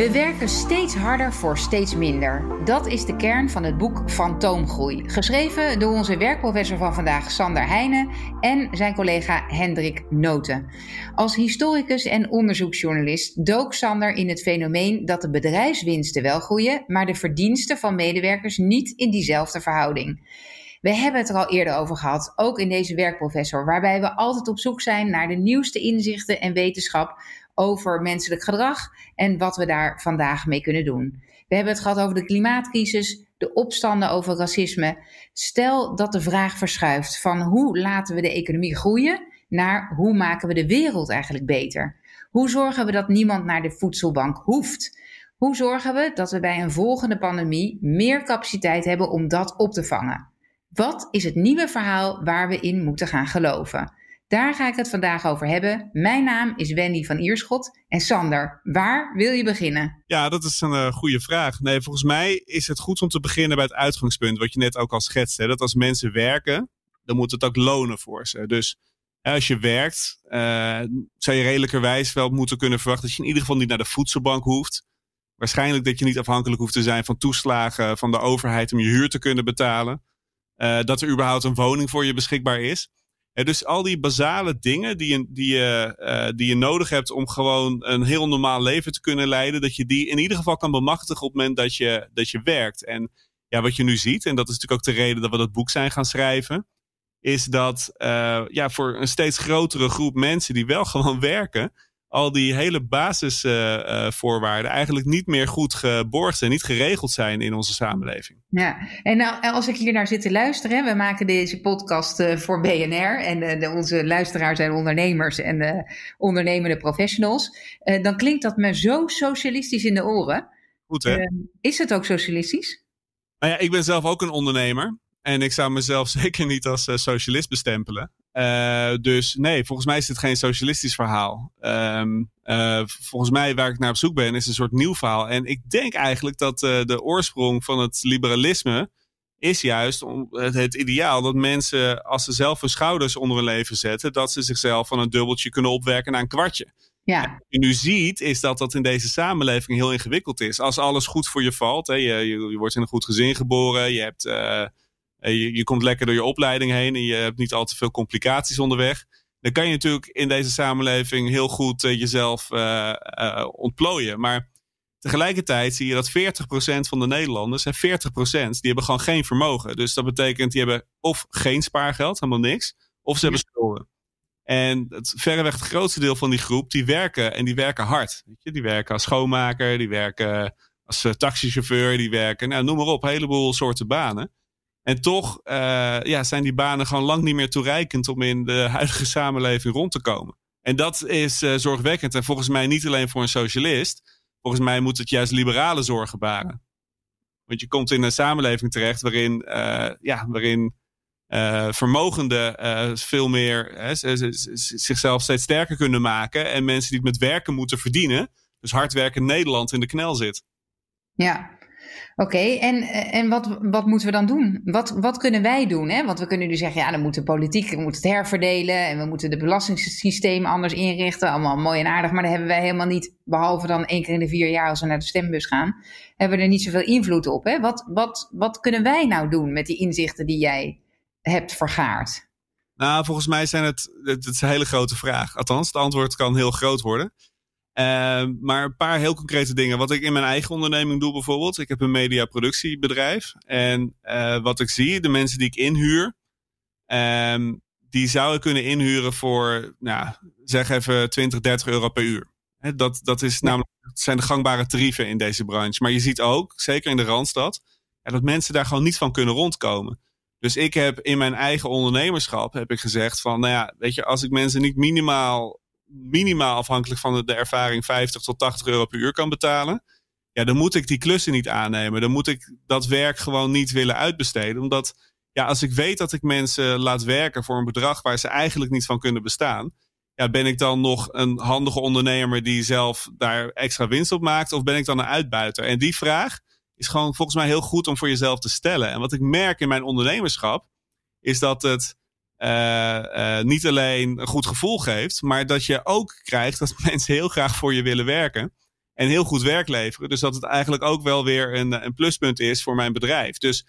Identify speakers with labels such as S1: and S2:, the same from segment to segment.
S1: We werken steeds harder voor steeds minder. Dat is de kern van het boek Fantoomgroei. Geschreven door onze werkprofessor van vandaag, Sander Heijnen, en zijn collega Hendrik Noten. Als historicus en onderzoeksjournalist dook Sander in het fenomeen dat de bedrijfswinsten wel groeien, maar de verdiensten van medewerkers niet in diezelfde verhouding. We hebben het er al eerder over gehad, ook in deze werkprofessor, waarbij we altijd op zoek zijn naar de nieuwste inzichten en wetenschap over menselijk gedrag en wat we daar vandaag mee kunnen doen. We hebben het gehad over de klimaatcrisis, de opstanden over racisme. Stel dat de vraag verschuift van hoe laten we de economie groeien naar hoe maken we de wereld eigenlijk beter? Hoe zorgen we dat niemand naar de voedselbank hoeft? Hoe zorgen we dat we bij een volgende pandemie meer capaciteit hebben om dat op te vangen? Wat is het nieuwe verhaal waar we in moeten gaan geloven? Daar ga ik het vandaag over hebben. Mijn naam is Wendy van Ierschot. En Sander, waar wil je beginnen?
S2: Ja, dat is een uh, goede vraag. Nee, volgens mij is het goed om te beginnen bij het uitgangspunt, wat je net ook al schetste. Dat als mensen werken, dan moet het ook lonen voor ze. Dus als je werkt, uh, zou je redelijkerwijs wel moeten kunnen verwachten dat je in ieder geval niet naar de voedselbank hoeft. Waarschijnlijk dat je niet afhankelijk hoeft te zijn van toeslagen van de overheid om je huur te kunnen betalen. Uh, dat er überhaupt een woning voor je beschikbaar is dus al die basale dingen die je, die, je, uh, die je nodig hebt om gewoon een heel normaal leven te kunnen leiden, dat je die in ieder geval kan bemachtigen op het moment dat je, dat je werkt. En ja, wat je nu ziet, en dat is natuurlijk ook de reden dat we dat boek zijn gaan schrijven, is dat uh, ja, voor een steeds grotere groep mensen die wel gewoon werken, al die hele basisvoorwaarden uh, uh, eigenlijk niet meer goed geborgd zijn, niet geregeld zijn in onze samenleving.
S1: Ja, en nou, als ik hier naar zit te luisteren, we maken deze podcast uh, voor BNR en de, onze luisteraars zijn ondernemers en ondernemende professionals, dan klinkt dat me zo socialistisch in de oren.
S2: Goed hè?
S1: is het ook socialistisch?
S2: Nou ja, ik ben zelf ook een ondernemer. En ik zou mezelf zeker niet als socialist bestempelen. Uh, dus nee, volgens mij is het geen socialistisch verhaal. Um, uh, volgens mij waar ik naar op zoek ben is een soort nieuw verhaal. En ik denk eigenlijk dat de oorsprong van het liberalisme is juist het, het, ideaal dat mensen als ze zelf hun schouders onder hun leven zetten, dat ze zichzelf van een dubbeltje kunnen opwerken naar een kwartje.
S1: Ja.
S2: Wat je nu ziet, is dat dat in deze samenleving heel ingewikkeld is. Als alles goed voor je valt, hè, je, je, je wordt in een goed gezin geboren, je hebt je, je komt lekker door je opleiding heen en je hebt niet al te veel complicaties onderweg. Dan kan je natuurlijk in deze samenleving heel goed uh, jezelf uh, uh, ontplooien. Maar tegelijkertijd zie je dat 40% van de Nederlanders en 40% die hebben gewoon geen vermogen. Dus dat betekent die hebben of geen spaargeld, helemaal niks, of ze hebben schulden. En het verreweg het grootste deel van die groep, die werken en die werken hard. Weet je? Die werken als schoonmaker, die werken als taxichauffeur, die werken, nou, noem maar op, een heleboel soorten banen. En toch uh, ja, zijn die banen gewoon lang niet meer toereikend om in de huidige samenleving rond te komen. En dat is uh, zorgwekkend. En volgens mij niet alleen voor een socialist. Volgens mij moet het juist liberale zorgen baren. Want je komt in een samenleving terecht waarin, uh, ja, waarin vermogenden veel meer zichzelf steeds sterker kunnen maken. En mensen die het met werken moeten verdienen, dus hard werken Nederland in de knel zit.
S1: Ja, Oké, en, en wat, wat moeten we dan doen? Wat, wat kunnen wij doen? Hè? Want we kunnen nu zeggen, ja, dan moet de politiek, het herverdelen en we moeten het belastingssysteem anders inrichten. Allemaal mooi en aardig, maar daar hebben wij helemaal niet, behalve dan één keer in de vier jaar als we naar de stembus gaan, hebben we er niet zoveel invloed op. Hè? Wat, wat, wat kunnen wij nou doen met die inzichten die jij hebt vergaard?
S2: Nou, volgens mij zijn het, het is een hele grote vraag. Althans, het antwoord kan heel groot worden. Uh, maar een paar heel concrete dingen. Wat ik in mijn eigen onderneming doe bijvoorbeeld. Ik heb een mediaproductiebedrijf. En uh, wat ik zie, de mensen die ik inhuur. Um, die zou ik kunnen inhuren voor, nou, zeg even 20, 30 euro per uur. He, dat, dat is namelijk, dat zijn de gangbare tarieven in deze branche. Maar je ziet ook, zeker in de Randstad, ja, dat mensen daar gewoon niet van kunnen rondkomen. Dus ik heb in mijn eigen ondernemerschap heb ik gezegd van, nou ja, weet je, als ik mensen niet minimaal minimaal afhankelijk van de, ervaring 50 tot 80 euro per uur kan betalen. Ja, dan moet ik die klussen niet aannemen. Dan moet ik dat werk gewoon niet willen uitbesteden. Omdat ja, als ik weet dat ik mensen laat werken voor een bedrag waar ze eigenlijk niet van kunnen bestaan. Ja, ben ik dan nog een handige ondernemer die zelf daar extra winst op maakt? Of ben ik dan een uitbuiter? En die vraag is gewoon volgens mij heel goed om voor jezelf te stellen. En wat ik merk in mijn ondernemerschap, is dat het niet alleen een goed gevoel geeft, maar dat je ook krijgt dat mensen heel graag voor je willen werken. en heel goed werk leveren. Dus dat het eigenlijk ook wel weer een, een pluspunt is voor mijn bedrijf. Dus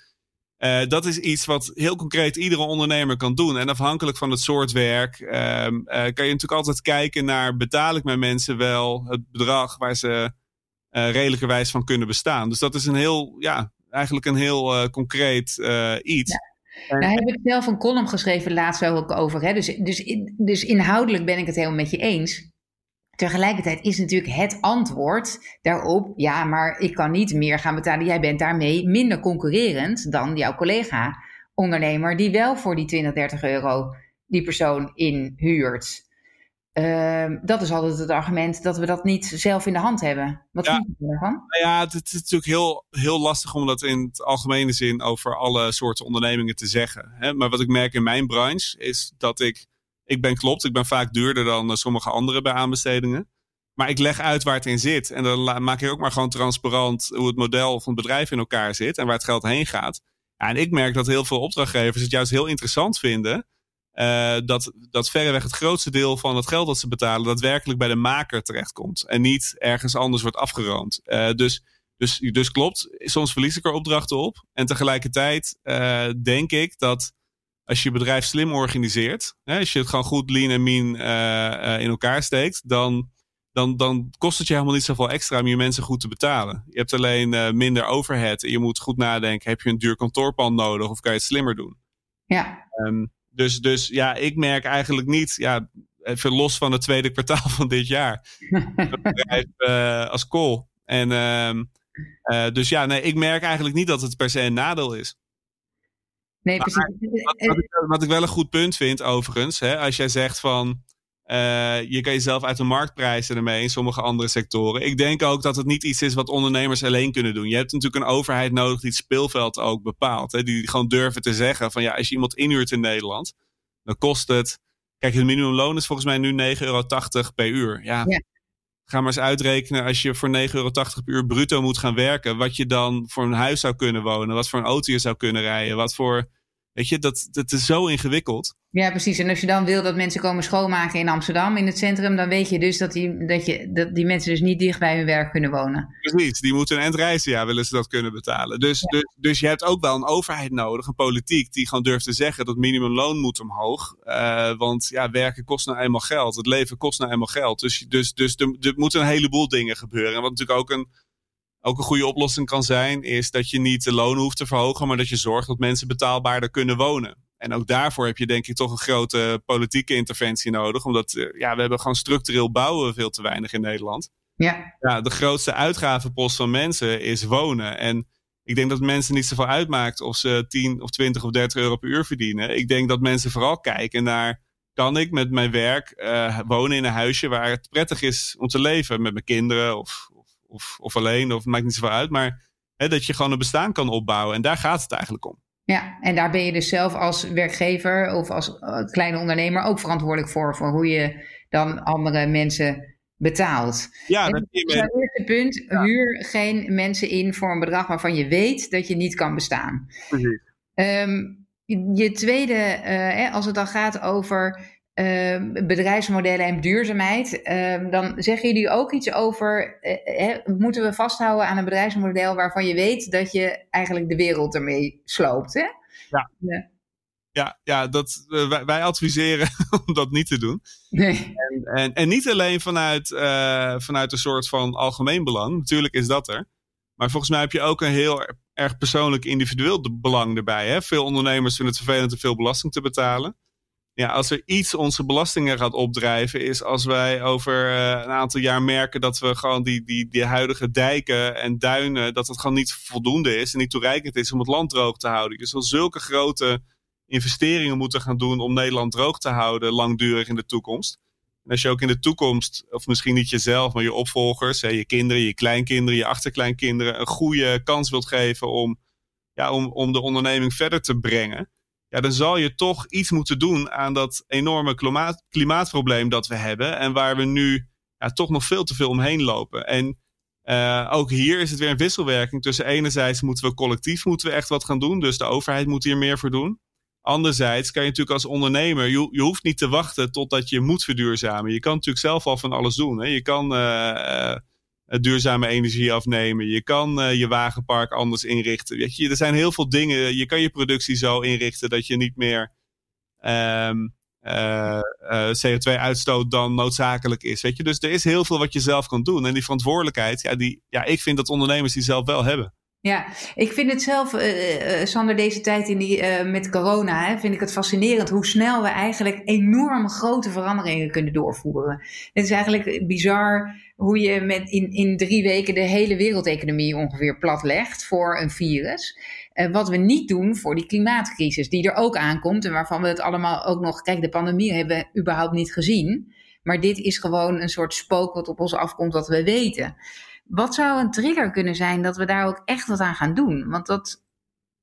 S2: uh, dat is iets wat heel concreet iedere ondernemer kan doen. En afhankelijk van het soort werk uh, kan je natuurlijk altijd kijken naar betaal ik mijn mensen wel het bedrag waar ze uh, redelijkerwijs van kunnen bestaan. Dus dat is een heel, ja, eigenlijk een heel concreet iets.
S1: Daar heb ik zelf een column geschreven laatst ook over. Hè? Dus, dus, dus inhoudelijk ben ik het helemaal met je eens. Tegelijkertijd is natuurlijk het antwoord daarop: ja, maar ik kan niet meer gaan betalen. Jij bent daarmee minder concurrerend dan jouw collega-ondernemer, die wel voor die 20, 30 euro die persoon inhuurt. Uh, dat is altijd het argument dat we dat niet zelf in de hand hebben. Wat
S2: ja.
S1: vind je daarvan?
S2: Nou ja, het, is natuurlijk heel, heel lastig om dat in het algemene zin over alle soorten ondernemingen te zeggen. Hè? Maar wat ik merk in mijn branche is dat ik ik ben klopt, ik ben vaak duurder dan eh, sommige anderen bij aanbestedingen. Maar ik leg uit waar het in zit. En dan maak ik ook maar gewoon transparant hoe het model van het bedrijf in elkaar zit en waar het geld heen gaat. Ja, en ik merk dat heel veel opdrachtgevers het juist heel interessant vinden. Uh, dat, dat verreweg het grootste deel van het geld dat ze betalen daadwerkelijk bij de maker terechtkomt. En niet ergens anders wordt afgeroomd. Uh, dus, dus, dus klopt, soms verlies ik er opdrachten op. En tegelijkertijd uh, denk ik dat als je je bedrijf slim organiseert, hè, als je het gewoon goed lean en mean in elkaar steekt, dan, dan, dan kost het je helemaal niet zoveel extra om je mensen goed te betalen. Je hebt alleen minder overhead en je moet goed nadenken, heb je een duur kantoorpand nodig of kan je het slimmer doen?
S1: Ja.
S2: Um, dus, dus ja, ik merk eigenlijk niet, ja, even los van het tweede kwartaal van dit jaar, bedrijf als call. En um, dus ja, nee, ik merk eigenlijk niet dat het per se een nadeel is.
S1: Nee, precies.
S2: Wat, wat, ik, wat, ik, wel een goed punt vind, overigens, hè, als jij zegt van. Uh, je kan jezelf uit de markt prijzen ermee in sommige andere sectoren. Ik denk ook dat het niet iets is wat ondernemers alleen kunnen doen. Je hebt natuurlijk een overheid nodig die het speelveld ook bepaalt. Hè, die gewoon durven te zeggen van ja, als je iemand inhuurt in Nederland, dan kost het. Kijk, het minimumloon is volgens mij nu 9,80 euro per uur. Ja, ja. Ga maar eens uitrekenen als je voor 9,80 euro per uur bruto moet gaan werken. Wat je dan voor een huis zou kunnen wonen. Wat voor een auto je zou kunnen rijden. Wat voor. Weet je, dat, dat is zo ingewikkeld.
S1: Ja, precies. En als je dan wil dat mensen komen schoonmaken in Amsterdam, in het centrum, dan weet je dus dat die, dat je, dat die mensen dus niet dicht bij hun werk kunnen wonen.
S2: Precies, die moeten een endreizen, ja, willen ze dat kunnen betalen. Dus, ja. dus, dus je hebt ook wel een overheid nodig, een politiek, die gewoon durft te zeggen dat minimumloon moet omhoog. Uh, want ja, werken kost nou eenmaal geld. Het leven kost nou eenmaal geld. Dus, dus, dus er, er moeten een heleboel dingen gebeuren. En wat natuurlijk ook een, ook een goede oplossing kan zijn, is dat je niet de loon hoeft te verhogen, maar dat je zorgt dat mensen betaalbaarder kunnen wonen. En ook daarvoor heb je denk ik toch een grote politieke interventie nodig. Omdat ja, we hebben gewoon structureel bouwen veel te weinig in Nederland.
S1: Ja.
S2: ja. De grootste uitgavenpost van mensen is wonen. En ik denk dat mensen niet zoveel uitmaakt of ze 10 of 20 of 30 euro per uur verdienen. Ik denk dat mensen vooral kijken naar... kan ik met mijn werk uh, wonen in een huisje waar het prettig is om te leven? Met mijn kinderen of, of, of, alleen, of maakt niet zoveel uit. Maar hè, dat je gewoon een bestaan kan opbouwen. En daar gaat het eigenlijk om.
S1: Ja, en daar ben je dus zelf als werkgever of als kleine ondernemer ook verantwoordelijk voor, voor hoe je dan andere mensen betaalt.
S2: Ja, dat is
S1: het eerste punt. Ja. Huur geen mensen in voor een bedrag waarvan je weet dat je niet kan bestaan.
S2: Precies.
S1: Um, je tweede, uh, als het dan gaat over uh, bedrijfsmodellen en duurzaamheid, uh, dan zeggen jullie ook iets over, uh, moeten we vasthouden aan een bedrijfsmodel waarvan je weet dat je eigenlijk de wereld ermee sloopt, hè?
S2: Ja. ja. Ja, ja dat, wij, wij, adviseren om dat niet te doen.
S1: Nee.
S2: En, en, en niet alleen vanuit, vanuit een soort van algemeen belang. Natuurlijk is dat er. Maar volgens mij heb je ook een heel erg persoonlijk individueel belang erbij. Hè? Veel ondernemers vinden het vervelend te veel belasting te betalen ja, als er iets onze belastingen gaat opdrijven, is als wij over uh, een aantal jaar merken dat we gewoon die, die, die huidige dijken en duinen, dat het gewoon niet voldoende is en niet toereikend is om het land droog te houden. Je zal zulke grote investeringen moeten gaan doen om Nederland droog te houden, langdurig in de toekomst. En als je ook in de toekomst, of misschien niet jezelf, maar je opvolgers, hè, je kinderen, je kleinkinderen, je achterkleinkinderen, een goede kans wilt geven om, ja, om, om de onderneming verder te brengen ja, dan zal je toch iets moeten doen aan dat enorme klimaat, klimaatprobleem dat we hebben. En waar we nu ja, toch nog veel te veel omheen lopen. En uh, ook hier is het weer een wisselwerking tussen enerzijds moeten we collectief moeten we echt wat gaan doen. Dus de overheid moet hier meer voor doen. Anderzijds kan je natuurlijk als ondernemer, je, je hoeft niet te wachten totdat je moet verduurzamen. Je kan natuurlijk zelf al van alles doen. Hè? Je kan uh, uh, duurzame energie afnemen. Je kan je wagenpark anders inrichten. Weet je, er zijn heel veel dingen. Je kan je productie zo inrichten dat je niet meer ehm, CO2-uitstoot dan noodzakelijk is. Weet je? Dus er is heel veel wat je zelf kan doen. En die verantwoordelijkheid, ja, die, ja, ik vind dat ondernemers die zelf wel hebben.
S1: Ja, ik vind het zelf, uh, Sander, deze tijd in die, uh, met corona, hè, vind ik het fascinerend hoe snel we eigenlijk enorm grote veranderingen kunnen doorvoeren. Het is eigenlijk bizar hoe je met in, in drie weken de hele wereldeconomie ongeveer platlegt voor een virus. Wat we niet doen voor die klimaatcrisis, die er ook aankomt en waarvan we het allemaal ook nog. Kijk, de pandemie hebben we überhaupt niet gezien. Maar dit is gewoon een soort spook wat op ons afkomt, wat we weten. Wat zou een trigger kunnen zijn dat we daar ook echt wat aan gaan doen? Want dat,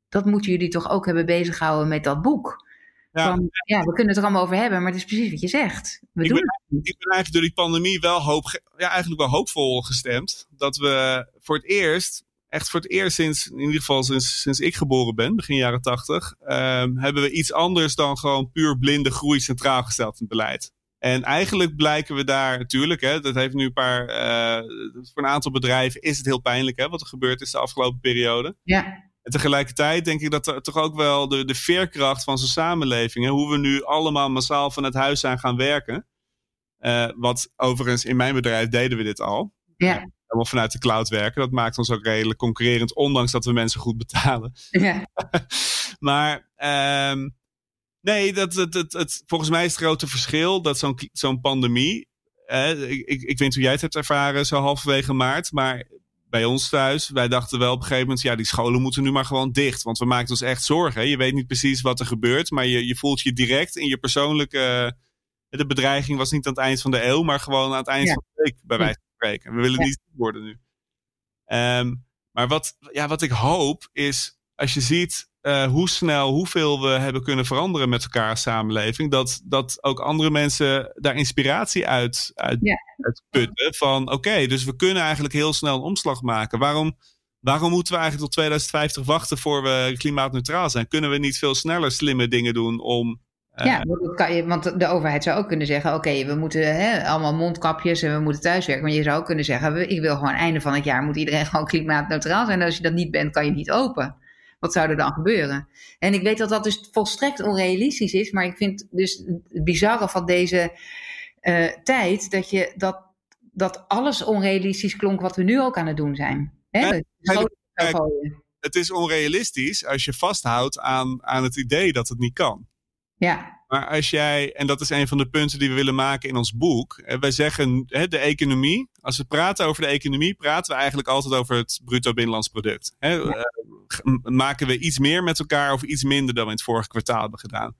S1: dat moeten jullie toch ook hebben bezighouden met dat boek. Ja. Van, ja, we kunnen het er allemaal over hebben, maar het is precies wat je zegt. We ik, doen
S2: ben, ik ben eigenlijk door die pandemie wel, hoop, ja, eigenlijk wel hoopvol gestemd. Dat we voor het eerst, echt voor het eerst sinds, in ieder geval sinds, sinds ik geboren ben, begin jaren tachtig, um, hebben we iets anders dan gewoon puur blinde groei centraal gesteld in het beleid. En eigenlijk blijken we daar natuurlijk, hè, dat heeft nu een paar, uh, voor een aantal bedrijven is het heel pijnlijk hè, wat er gebeurd is de afgelopen periode.
S1: Ja.
S2: En tegelijkertijd denk ik dat er toch ook wel de, de veerkracht van zijn samenleving, hè, hoe we nu allemaal massaal van het huis zijn gaan werken. Uh, wat overigens in mijn bedrijf deden we dit al.
S1: Ja.
S2: Allemaal vanuit de cloud werken. Dat maakt ons ook redelijk concurrerend, ondanks dat we mensen goed betalen.
S1: Ja.
S2: maar um, Nee, dat, het, het, het, volgens mij is het grote verschil dat zo'n zo'n pandemie. ik, ik, ik weet hoe jij het hebt ervaren, zo halverwege maart. Maar bij ons thuis, wij dachten wel op een gegeven moment, ja, die scholen moeten nu maar gewoon dicht. Want we maken ons echt zorgen. Je weet niet precies wat er gebeurt, maar je, je voelt je direct in je persoonlijke. De bedreiging was niet aan het eind van de eeuw, maar gewoon aan het eind van de week, bij wijze van spreken. We willen niet worden nu. Um, maar wat, ja, wat ik hoop is, als je ziet uh, hoe snel, hoeveel we hebben kunnen veranderen met elkaar als samenleving. Dat, dat ook andere mensen daar inspiratie uit, uit, ja. putten. Van oké, dus we kunnen eigenlijk heel snel een omslag maken. Waarom, waarom moeten we eigenlijk tot 2050 wachten voor we klimaatneutraal zijn? Kunnen we niet veel sneller slimme dingen doen om.
S1: Uh, ja, kan je, want de overheid zou ook kunnen zeggen: oké, we moeten hè, allemaal mondkapjes en we moeten thuiswerken. Maar je zou ook kunnen zeggen: ik wil gewoon einde van het jaar moet iedereen gewoon klimaatneutraal zijn. En als je dat niet bent, kan je niet open wat zou er dan gebeuren? En ik weet dat dat dus volstrekt onrealistisch is, maar ik vind dus het bizarre van deze uh, tijd dat, je, dat, dat alles onrealistisch klonk wat we nu ook aan het doen zijn. Hè?
S2: het is onrealistisch als je vasthoudt aan, aan het idee dat het niet kan.
S1: Ja.
S2: Maar als jij, en dat is een van de punten die we willen maken in ons boek. Wij zeggen de economie. Als we praten over de economie, praten we eigenlijk altijd over het bruto binnenlands product. Ja. Uh, maken we iets meer met elkaar of iets minder dan we in het vorige kwartaal hebben gedaan.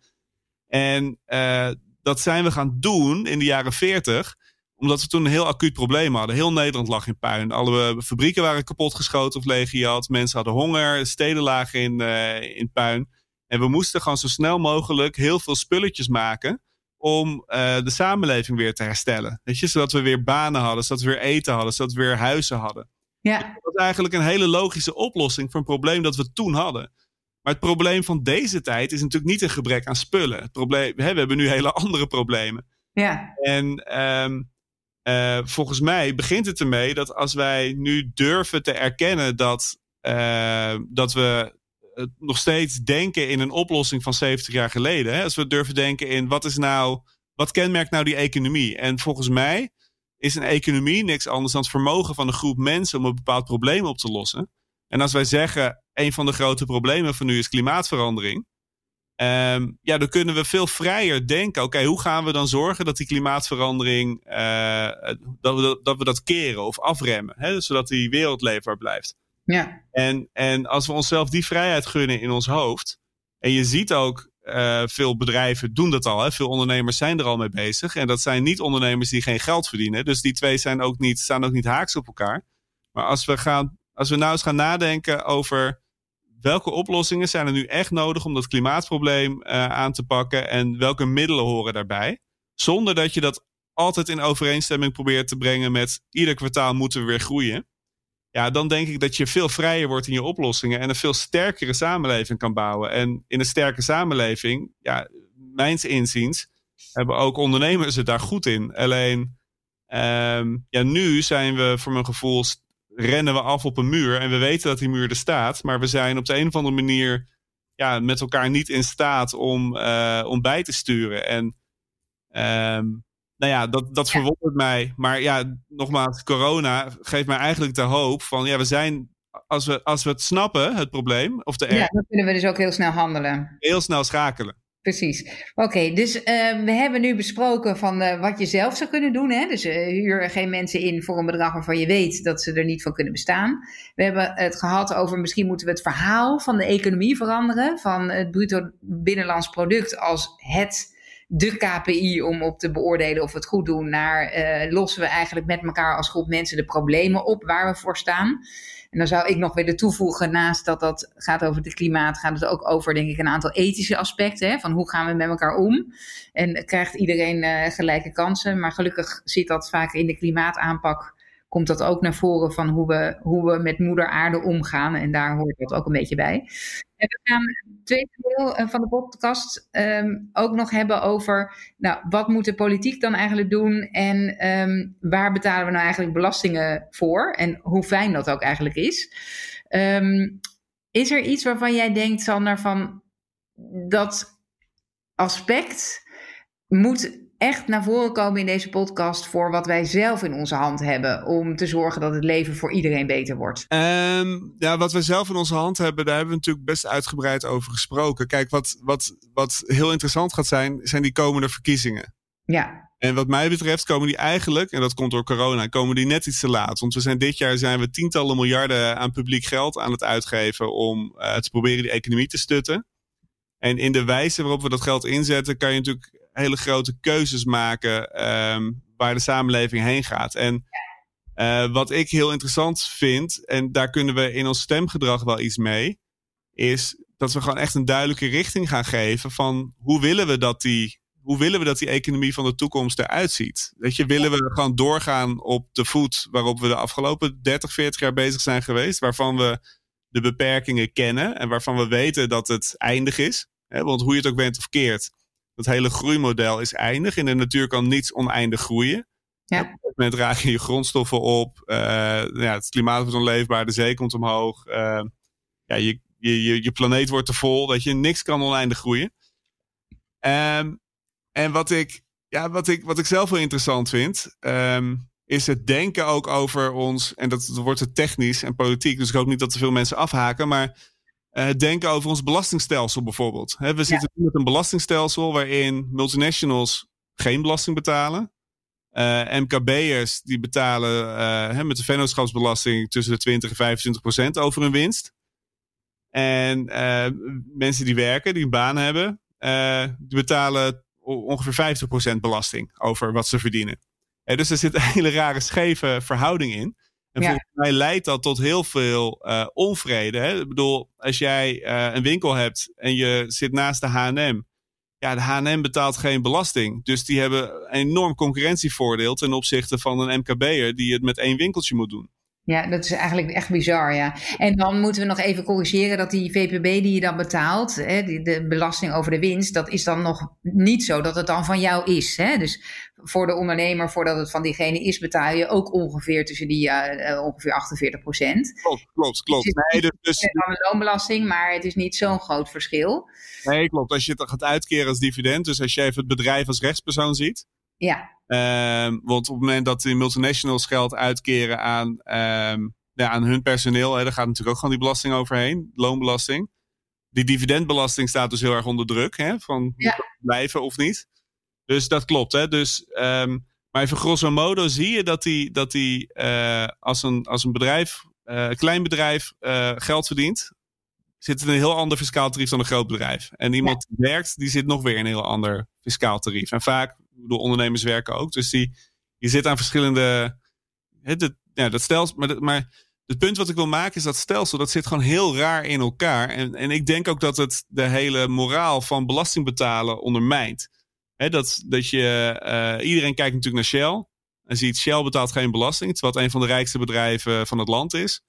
S2: En uh, dat zijn we gaan doen in de jaren 40 omdat we toen een heel acuut probleem hadden. Heel Nederland lag in puin. Alle fabrieken waren kapotgeschoten of leeggejat. Mensen hadden honger. Steden lagen in, uh, in puin. En we moesten gewoon zo snel mogelijk heel veel spulletjes maken om uh, de samenleving weer te herstellen. Weet je, zodat we weer banen hadden, zodat we weer eten hadden, zodat we weer huizen hadden.
S1: Ja.
S2: Dat was eigenlijk een hele logische oplossing voor een probleem dat we toen hadden. Maar het probleem van deze tijd is natuurlijk niet een gebrek aan spullen. Het probleem, hè, we hebben nu hele andere problemen.
S1: Ja.
S2: En um, uh, volgens mij begint het ermee dat als wij nu durven te erkennen dat, uh, dat we nog steeds denken in een oplossing van 70 jaar geleden. Hè? Als we durven denken in wat is nou, wat kenmerkt nou die economie? En volgens mij is een economie niks anders dan het vermogen van een groep mensen om een bepaald probleem op te lossen. En als wij zeggen, een van de grote problemen van nu is klimaatverandering. Um, ja, dan kunnen we veel vrijer denken. Oké, hoe gaan we dan zorgen dat die klimaatverandering, dat, we, dat we dat keren of afremmen, hè, zodat die wereld leefbaar blijft.
S1: Ja.
S2: En, en als we onszelf die vrijheid gunnen in ons hoofd. En je ziet ook uh, veel bedrijven doen dat al. Hè? Veel ondernemers zijn er al mee bezig. En dat zijn niet ondernemers die geen geld verdienen. Dus die twee zijn ook niet, staan ook niet haaks op elkaar. Maar als we, gaan, als we nou eens gaan nadenken over welke oplossingen zijn er nu echt nodig om dat klimaatprobleem uh, aan te pakken. En welke middelen horen daarbij. Zonder dat je dat altijd in overeenstemming probeert te brengen met ieder kwartaal moeten we weer groeien. Ja, dan denk ik dat je veel vrijer wordt in je oplossingen en een veel sterkere samenleving kan bouwen. En in een sterke samenleving, ja, mijns inziens, hebben ook ondernemers het daar goed in. Alleen Ehm, ja, nu zijn we voor mijn gevoel rennen we af op een muur en we weten dat die muur er staat, maar we zijn op de een of andere manier ja, met elkaar niet in staat om, uh, om bij te sturen. En um, nou ja, dat, dat verwondert mij. Maar ja, nogmaals, corona geeft mij eigenlijk de hoop van ja, we zijn als we, als we het snappen, het probleem, of de
S1: Ja, dan kunnen we dus ook heel snel handelen.
S2: Heel snel schakelen.
S1: Precies. Oké, dus uh, we hebben nu besproken van uh, wat je zelf zou kunnen doen. Hè? Dus uh, huur geen mensen in voor een bedrag waarvan je weet dat ze er niet van kunnen bestaan. We hebben het gehad over misschien moeten we het verhaal van de economie veranderen. Van het bruto binnenlands product als het de KPI om op te beoordelen of we het goed doen. Naar lossen we eigenlijk met elkaar als groep mensen de problemen op waar we voor staan. En dan zou ik nog willen toevoegen, naast dat dat gaat over het klimaat, gaat het ook over, denk ik, een aantal ethische aspecten. Hè, van hoe gaan we met elkaar om? En krijgt iedereen uh, gelijke kansen? Maar gelukkig zit dat vaak in de klimaataanpak. Komt dat ook naar voren van hoe we, hoe we met moeder aarde omgaan. En daar hoort dat ook een beetje bij. En we gaan het tweede deel eh, van de podcast um, ook nog hebben over nou, wat moet de politiek dan eigenlijk doen en um, waar betalen we nou eigenlijk belastingen voor en hoe fijn dat ook eigenlijk is. Um, is er iets waarvan jij denkt, Sander, van dat aspect moet echt naar voren komen in deze podcast voor wat wij zelf in onze hand hebben om te zorgen dat het leven voor iedereen beter wordt?
S2: Um, ja, wat wij zelf in onze hand hebben, daar hebben we natuurlijk best uitgebreid over gesproken. Kijk, wat, wat, wat heel interessant gaat zijn, zijn die komende verkiezingen.
S1: Ja.
S2: En wat mij betreft komen die eigenlijk, en dat komt door corona, komen die net iets te laat. Want we zijn dit jaar zijn we tientallen miljarden aan publiek geld aan het uitgeven om uh, te proberen die economie te stutten. En in de wijze waarop we dat geld inzetten, kan je natuurlijk hele grote keuzes maken um, waar de samenleving heen gaat. En uh, wat ik heel interessant vind, en daar kunnen we in ons stemgedrag wel iets mee, is dat we gewoon echt een duidelijke richting gaan geven van hoe willen we dat die, hoe willen we dat die economie van de toekomst eruit ziet. Weet je, willen we gewoon doorgaan op de voet waarop we de afgelopen 30, 40 jaar bezig zijn geweest, waarvan we de beperkingen kennen en waarvan we weten dat het eindig is. Hè, want hoe je het ook bent of keert, dat hele groeimodel is eindig. In de natuur kan niets oneindig groeien.
S1: Ja.
S2: Op een moment raak je je grondstoffen op. Uh, ja, het klimaat wordt onleefbaar, de zee komt omhoog. Uh, ja, je, je, je planeet wordt te vol, dat je niks kan oneindig groeien. Um, en wat ik, ja, wat, ik, wat ik zelf wel interessant vind, um, is het denken ook over ons. En dat, dat wordt het technisch en politiek, dus ik hoop niet dat te veel mensen afhaken. Maar uh, denken over ons belastingstelsel bijvoorbeeld. He, we zitten ja. met een belastingstelsel waarin multinationals geen belasting betalen. Uh, MKB'ers die betalen uh, met de vennootschapsbelasting tussen de 20 en 25 procent over hun winst. En mensen die werken, die een baan hebben, die betalen ongeveer 50 procent belasting over wat ze verdienen. dus er zit een hele rare scheve verhouding in. En ja. volgens mij leidt dat tot heel veel uh, onvrede. Hè? Ik bedoel, als jij uh, een winkel hebt en je zit naast de H&M. Ja, de H&M betaalt geen belasting. Dus die hebben een enorm concurrentievoordeel ten opzichte van een MKB'er die het met één winkeltje moet doen.
S1: Ja, dat is eigenlijk echt bizar, ja. En dan moeten we nog even corrigeren dat die VPB die je dan betaalt, hè, de belasting over de winst, dat is dan nog niet zo dat het dan van jou is. Hè? Dus voor de ondernemer, voordat het van diegene is, betaal je ook ongeveer tussen die uh, ongeveer 48 procent.
S2: Klopt, klopt, klopt.
S1: Dus nee, dus, dus, dan een loonbelasting, maar het is niet zo'n groot verschil.
S2: Nee, klopt. Als je het gaat uitkeren als dividend, dus als je even het bedrijf als rechtspersoon ziet.
S1: Ja.
S2: Um, want op het moment dat die multinationals geld uitkeren aan, um, ja, aan hun personeel, hè, daar gaat natuurlijk ook gewoon die belasting overheen, loonbelasting. Die dividendbelasting staat dus heel erg onder druk, hè, van
S1: ja.
S2: blijven of niet. Dus dat klopt. Hè? Dus, um, maar even grosso modo zie je dat die, dat die uh, als, een, als een bedrijf, uh, een klein bedrijf, uh, geld verdient, zit in een heel ander fiscaal tarief dan een groot bedrijf. En iemand ja. die werkt, die zit nog weer in een heel ander fiscaal tarief. En vaak, door ondernemers werken ook. Dus die, je zit aan verschillende. Het, ja, dat stelsel. Maar, maar het punt wat ik wil maken is dat stelsel, dat zit gewoon heel raar in elkaar. En, en ik denk ook dat het de hele moraal van belasting betalen ondermijnt. He, dat, dat je, uh, iedereen kijkt natuurlijk naar Shell. En ziet Shell betaalt geen belasting. Terwijl het een van de rijkste bedrijven van het land is.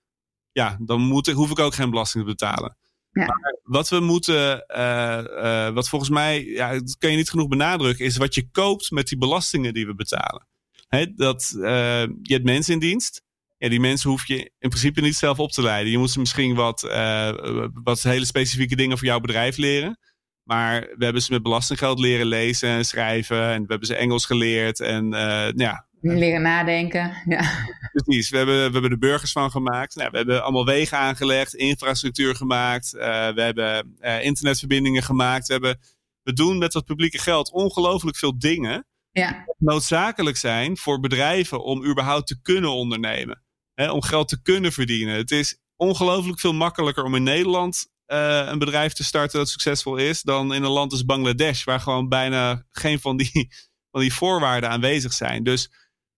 S2: Ja, dan moet, hoef ik ook geen belasting te betalen.
S1: Ja.
S2: Wat we moeten, uh, uh, wat volgens mij, ja, dat kan je niet genoeg benadrukken, is wat je koopt met die belastingen die we betalen. dat, uh, je hebt mensen in dienst. Ja, die mensen hoef je in principe niet zelf op te leiden. Je moet ze misschien wat, wat hele specifieke dingen voor jouw bedrijf leren. Maar we hebben ze met belastinggeld leren lezen en schrijven. En we hebben ze Engels geleerd. En nou ja,
S1: Leren nadenken. Ja.
S2: Precies, we hebben, we hebben de burgers van gemaakt. Nou, we hebben allemaal wegen aangelegd, infrastructuur gemaakt. Uh, we hebben uh, internetverbindingen gemaakt. We, hebben, we doen met dat publieke geld ongelooflijk veel dingen.
S1: Ja.
S2: Noodzakelijk zijn voor bedrijven om überhaupt te kunnen ondernemen. Hè, om geld te kunnen verdienen. Het is ongelooflijk veel makkelijker om in Nederland uh, een bedrijf te starten dat succesvol is. dan in een land als Bangladesh, waar gewoon bijna geen van die, van die voorwaarden aanwezig zijn. Dus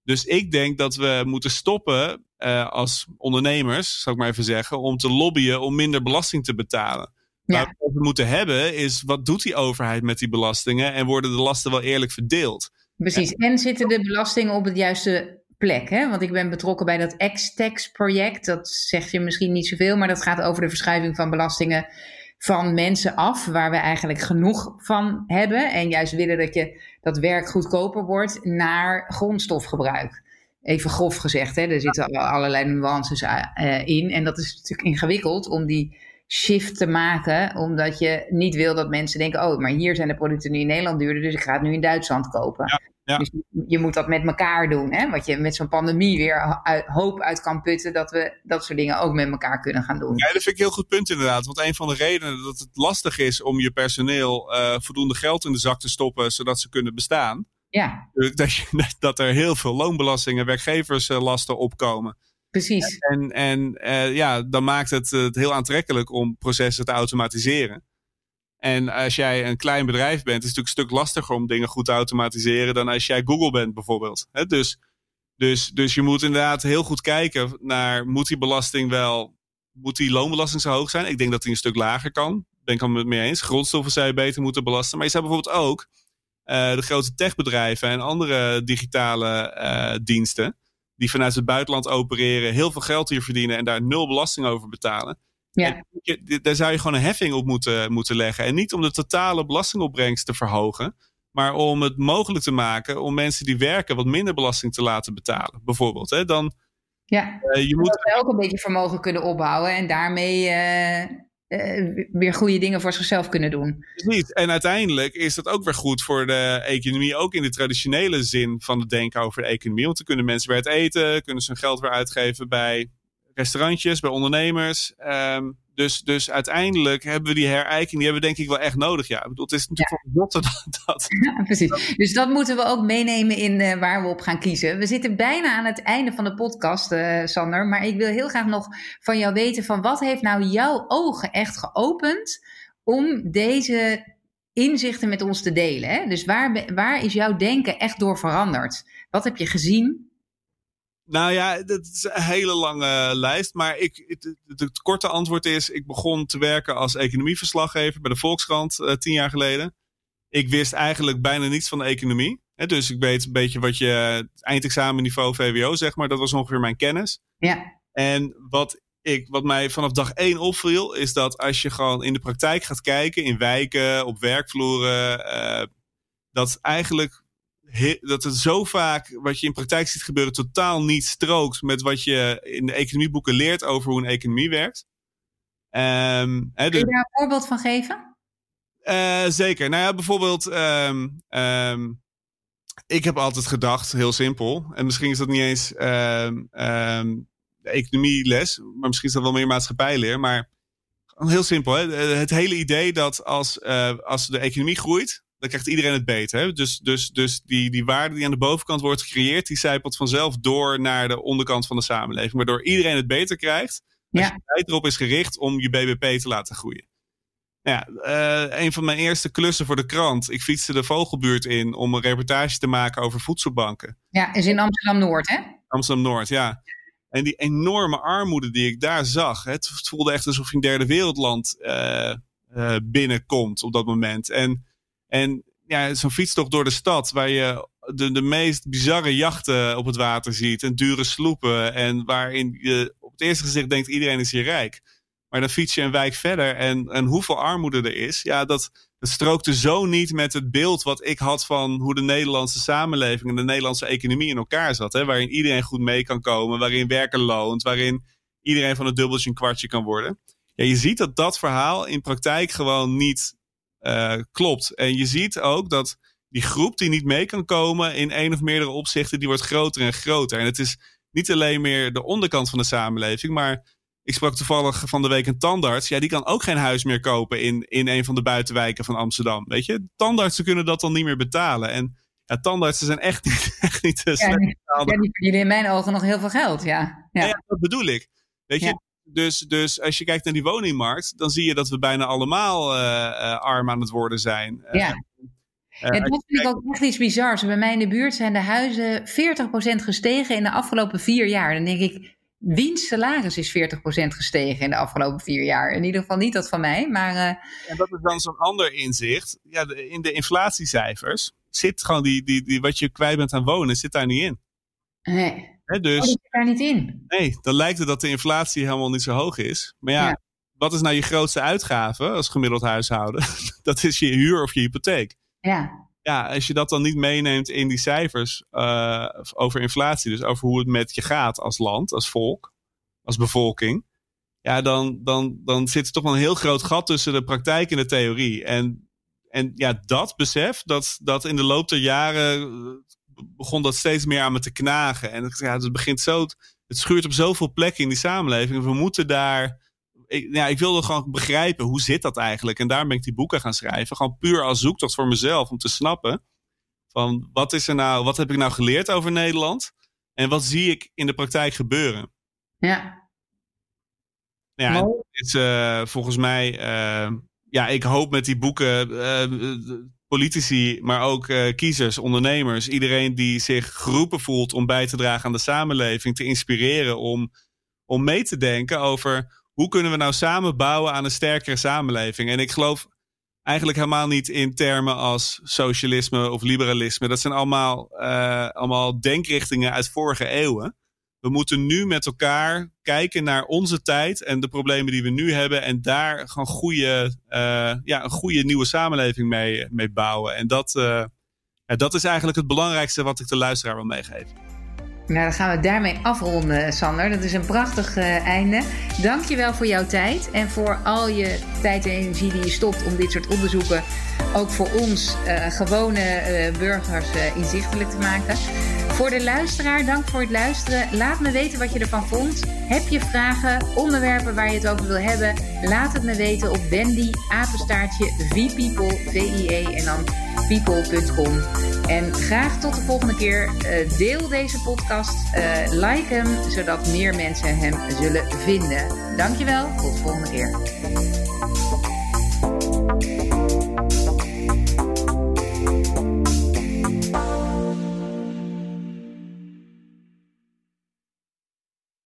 S2: dus ik denk dat we moeten stoppen uh, als ondernemers, zou ik maar even zeggen, om te lobbyen om minder belasting te betalen. Ja. Wat we moeten hebben is, wat doet die overheid met die belastingen en worden de lasten wel eerlijk verdeeld?
S1: Precies, en zitten de belastingen op het juiste plek? Hè? Want ik ben betrokken bij dat X-Tax project, dat zegt je misschien niet zoveel, maar dat gaat over de verschuiving van belastingen van mensen af waar we eigenlijk genoeg van hebben. En juist willen dat je dat werk goedkoper wordt naar grondstofgebruik. Even grof gezegd, hè? er zitten allerlei nuances uh, in. En dat is natuurlijk ingewikkeld om die shift te maken, omdat je niet wil dat mensen denken: oh, maar hier zijn de producten nu in Nederland duurder, dus ik ga het nu in Duitsland kopen.
S2: Ja.
S1: Dus je moet dat met elkaar doen. Hè? Wat je met zo'n pandemie weer uit, hoop uit kan putten. Dat we dat soort dingen ook met elkaar kunnen gaan doen.
S2: Ja, dat vind ik een heel goed punt inderdaad. Want een van de redenen dat het lastig is om je personeel uh, voldoende geld in de zak te stoppen. Zodat ze kunnen bestaan.
S1: Ja.
S2: Dat, je, dat er heel veel loonbelastingen, werkgeverslasten opkomen.
S1: Precies.
S2: En, en uh, ja, dan maakt het, het heel aantrekkelijk om processen te automatiseren. En als jij een klein bedrijf bent, is het natuurlijk een stuk lastiger om dingen goed te automatiseren dan als jij Google bent bijvoorbeeld. dus, dus, dus je moet inderdaad heel goed kijken naar, moet die belasting wel, moet die loonbelasting zo hoog zijn? Ik denk dat die een stuk lager kan. Ben ik het met mee eens. Grondstoffen zou je beter moeten belasten. Maar je zou bijvoorbeeld ook uh, de grote techbedrijven en andere digitale uh, diensten, die vanuit het buitenland opereren, heel veel geld hier verdienen en daar nul belasting over betalen
S1: ja.
S2: Je, daar zou je gewoon een heffing op moeten, moeten leggen. En niet om de totale belastingopbrengst te verhogen. Maar om het mogelijk te maken om mensen die werken wat minder belasting te laten betalen. Bijvoorbeeld. Hè? Dan,
S1: ja, uh, je moet ook een beetje vermogen kunnen opbouwen. En daarmee uh, uh, weer goede dingen voor zichzelf kunnen doen.
S2: Precies. En uiteindelijk is dat ook weer goed voor de economie. Ook in de traditionele zin van het denken over de economie. Want dan kunnen mensen weer het eten. Kunnen ze hun geld weer uitgeven bij restaurantjes, bij ondernemers. Um, dus, dus uiteindelijk hebben we die herijking, die hebben we denk ik wel echt nodig. Ja, ik bedoel, het is natuurlijk ja. dat, dat.
S1: Ja, precies. Dus dat moeten we ook meenemen in uh, waar we op gaan kiezen. We zitten bijna aan het einde van de podcast, uh, Sander. Maar ik wil heel graag nog van jou weten van wat heeft nou jouw ogen echt geopend om deze inzichten met ons te delen? Hè? Dus waar, waar is jouw denken echt door veranderd? Wat heb je gezien?
S2: Nou ja, dat is een hele lange lijst. Maar ik, het, het, korte antwoord is: ik begon te werken als economieverslaggever bij de Volkskrant uh, tien jaar geleden. Ik wist eigenlijk bijna niets van de economie. Hè, dus ik weet een beetje wat je eindexamenniveau VWO zeg maar. Dat was ongeveer mijn kennis.
S1: Ja.
S2: En wat, ik, wat mij vanaf dag één opviel, is dat als je gewoon in de praktijk gaat kijken, in wijken, op werkvloeren, uh, dat eigenlijk dat het zo vaak wat je in praktijk ziet gebeuren totaal niet strookt met wat je in de economieboeken leert over hoe een economie werkt. Um,
S1: hè, dus, Kun je daar een voorbeeld van geven?
S2: Uh, zeker. Nou ja, bijvoorbeeld, um, um, ik heb altijd gedacht, heel simpel, en misschien is dat niet eens de economieles, maar misschien is dat wel meer maatschappijleer, maar heel simpel. Hè? Het hele idee dat als, uh, als de economie groeit, dan krijgt iedereen het beter. Hè? Dus, dus, dus die, die waarde die aan de bovenkant wordt gecreëerd, die zijpelt vanzelf door naar de onderkant van de samenleving. Waardoor iedereen het beter krijgt. Ja. je tijd erop is gericht om je BBP te laten groeien. Ja, uh, een van mijn eerste klussen voor de krant. Ik fietste de Vogelbuurt in om een reportage te maken over voedselbanken.
S1: Ja, is in Amsterdam-Noord, hè?
S2: Amsterdam-Noord, ja. En die enorme armoede die ik daar zag. Het voelde echt alsof je een derde wereldland uh, uh, binnenkomt op dat moment. En en ja, zo'n fietstocht door de stad waar je de, de meest bizarre jachten op het water ziet en dure sloepen en waarin je op het eerste gezicht denkt iedereen is hier rijk. Maar dan fiets je een wijk verder en, en hoeveel armoede er is, ja, dat, strookte zo niet met het beeld wat ik had van hoe de Nederlandse samenleving en de Nederlandse economie in elkaar zat. Hè? Waarin iedereen goed mee kan komen, waarin werken loont, waarin iedereen van het dubbeltje een kwartje kan worden. Ja, je ziet dat dat verhaal in praktijk gewoon niet uh, klopt. En je ziet ook dat die groep die niet mee kan komen in één of meerdere opzichten, die wordt groter en groter. En het is niet alleen meer de onderkant van de samenleving, maar ik sprak toevallig van de week een tandarts. Ja, die kan ook geen huis meer kopen in, in een van de buitenwijken van Amsterdam. Weet je, tandartsen kunnen dat dan niet meer betalen. En ja, tandartsen zijn echt niet, echt niet te slecht.
S1: Ja, die verdienen in mijn ogen nog heel veel geld, ja.
S2: Ja, ja dat bedoel ik. Weet je, dus, dus als je kijkt naar die woningmarkt, dan zie je dat we bijna allemaal uh, uh, arm aan het worden zijn.
S1: Uh, ja. Ja, dat vind ik ook echt iets bizars. Bij mij in de buurt zijn de huizen 40% gestegen in de afgelopen vier jaar. Dan denk ik, wiens salaris is 40% gestegen in de afgelopen vier jaar. In ieder geval niet dat van mij, maar... Uh...
S2: En dat is dan zo'n ander inzicht. Ja, de, in de inflatiecijfers zit gewoon die, die, die, wat je kwijt bent aan wonen, zit daar niet in.
S1: Nee.
S2: He, dus,
S1: oh, zit daar niet in?
S2: Nee, dan lijkt het dat de inflatie helemaal niet zo hoog is. Maar ja, ja. wat is nou je grootste uitgave als gemiddeld huishouden? dat is je huur of je hypotheek.
S1: Ja
S2: ja, als je dat dan niet meeneemt in die cijfers uh, over inflatie, dus over hoe het met je gaat als land, als volk, als bevolking, ja, dan, dan, dan zit er toch wel een heel groot gat tussen de praktijk en de theorie. En, en ja, dat besef, dat, dat in de loop der jaren eh, begon dat steeds meer aan me te knagen. En ja, het begint zo, het schuurt op zoveel plekken in die samenleving. We moeten daar ik, ja, ik wilde gewoon begrijpen hoe zit dat eigenlijk. En daarom ben ik die boeken gaan schrijven. Gewoon puur als zoektocht voor mezelf om te snappen. Van wat is er nou, wat heb ik nou geleerd over Nederland? En wat zie ik in de praktijk gebeuren?
S1: Ja.
S2: Ja, het is uh, volgens mij, uh, ja, ik hoop met die boeken uh, politici, maar ook kiezers, ondernemers, iedereen die zich geroepen voelt om bij te dragen aan de samenleving, te inspireren om, om mee te denken over hoe kunnen we nou samen bouwen aan een sterkere samenleving? En ik geloof eigenlijk helemaal niet in termen als socialisme of liberalisme. Dat zijn allemaal, uh, allemaal denkrichtingen uit vorige eeuwen. We moeten nu met elkaar kijken naar onze tijd en de problemen die we nu hebben. En daar gewoon goede, uh, ja, een goede nieuwe samenleving mee, mee bouwen. En dat, uh, ja, dat is eigenlijk het belangrijkste wat ik de luisteraar wil meegeven.
S1: Nou, dan gaan we daarmee afronden, Sander. Dat is een prachtig uh, einde. Dank je wel voor jouw tijd en voor al je tijd en energie die je stopt om dit soort onderzoeken ook voor ons uh, gewone uh, burgers inzichtelijk te maken. Voor de luisteraar, dank voor het luisteren. Laat me weten wat je ervan vond. Heb je vragen, onderwerpen waar je het over wil hebben? Laat het me weten op Wendy, apenstaartje, en dan people.com. En graag tot de volgende keer. Deel deze eh, like hem, zodat meer mensen hem zullen vinden. Dankjewel, tot volgende keer.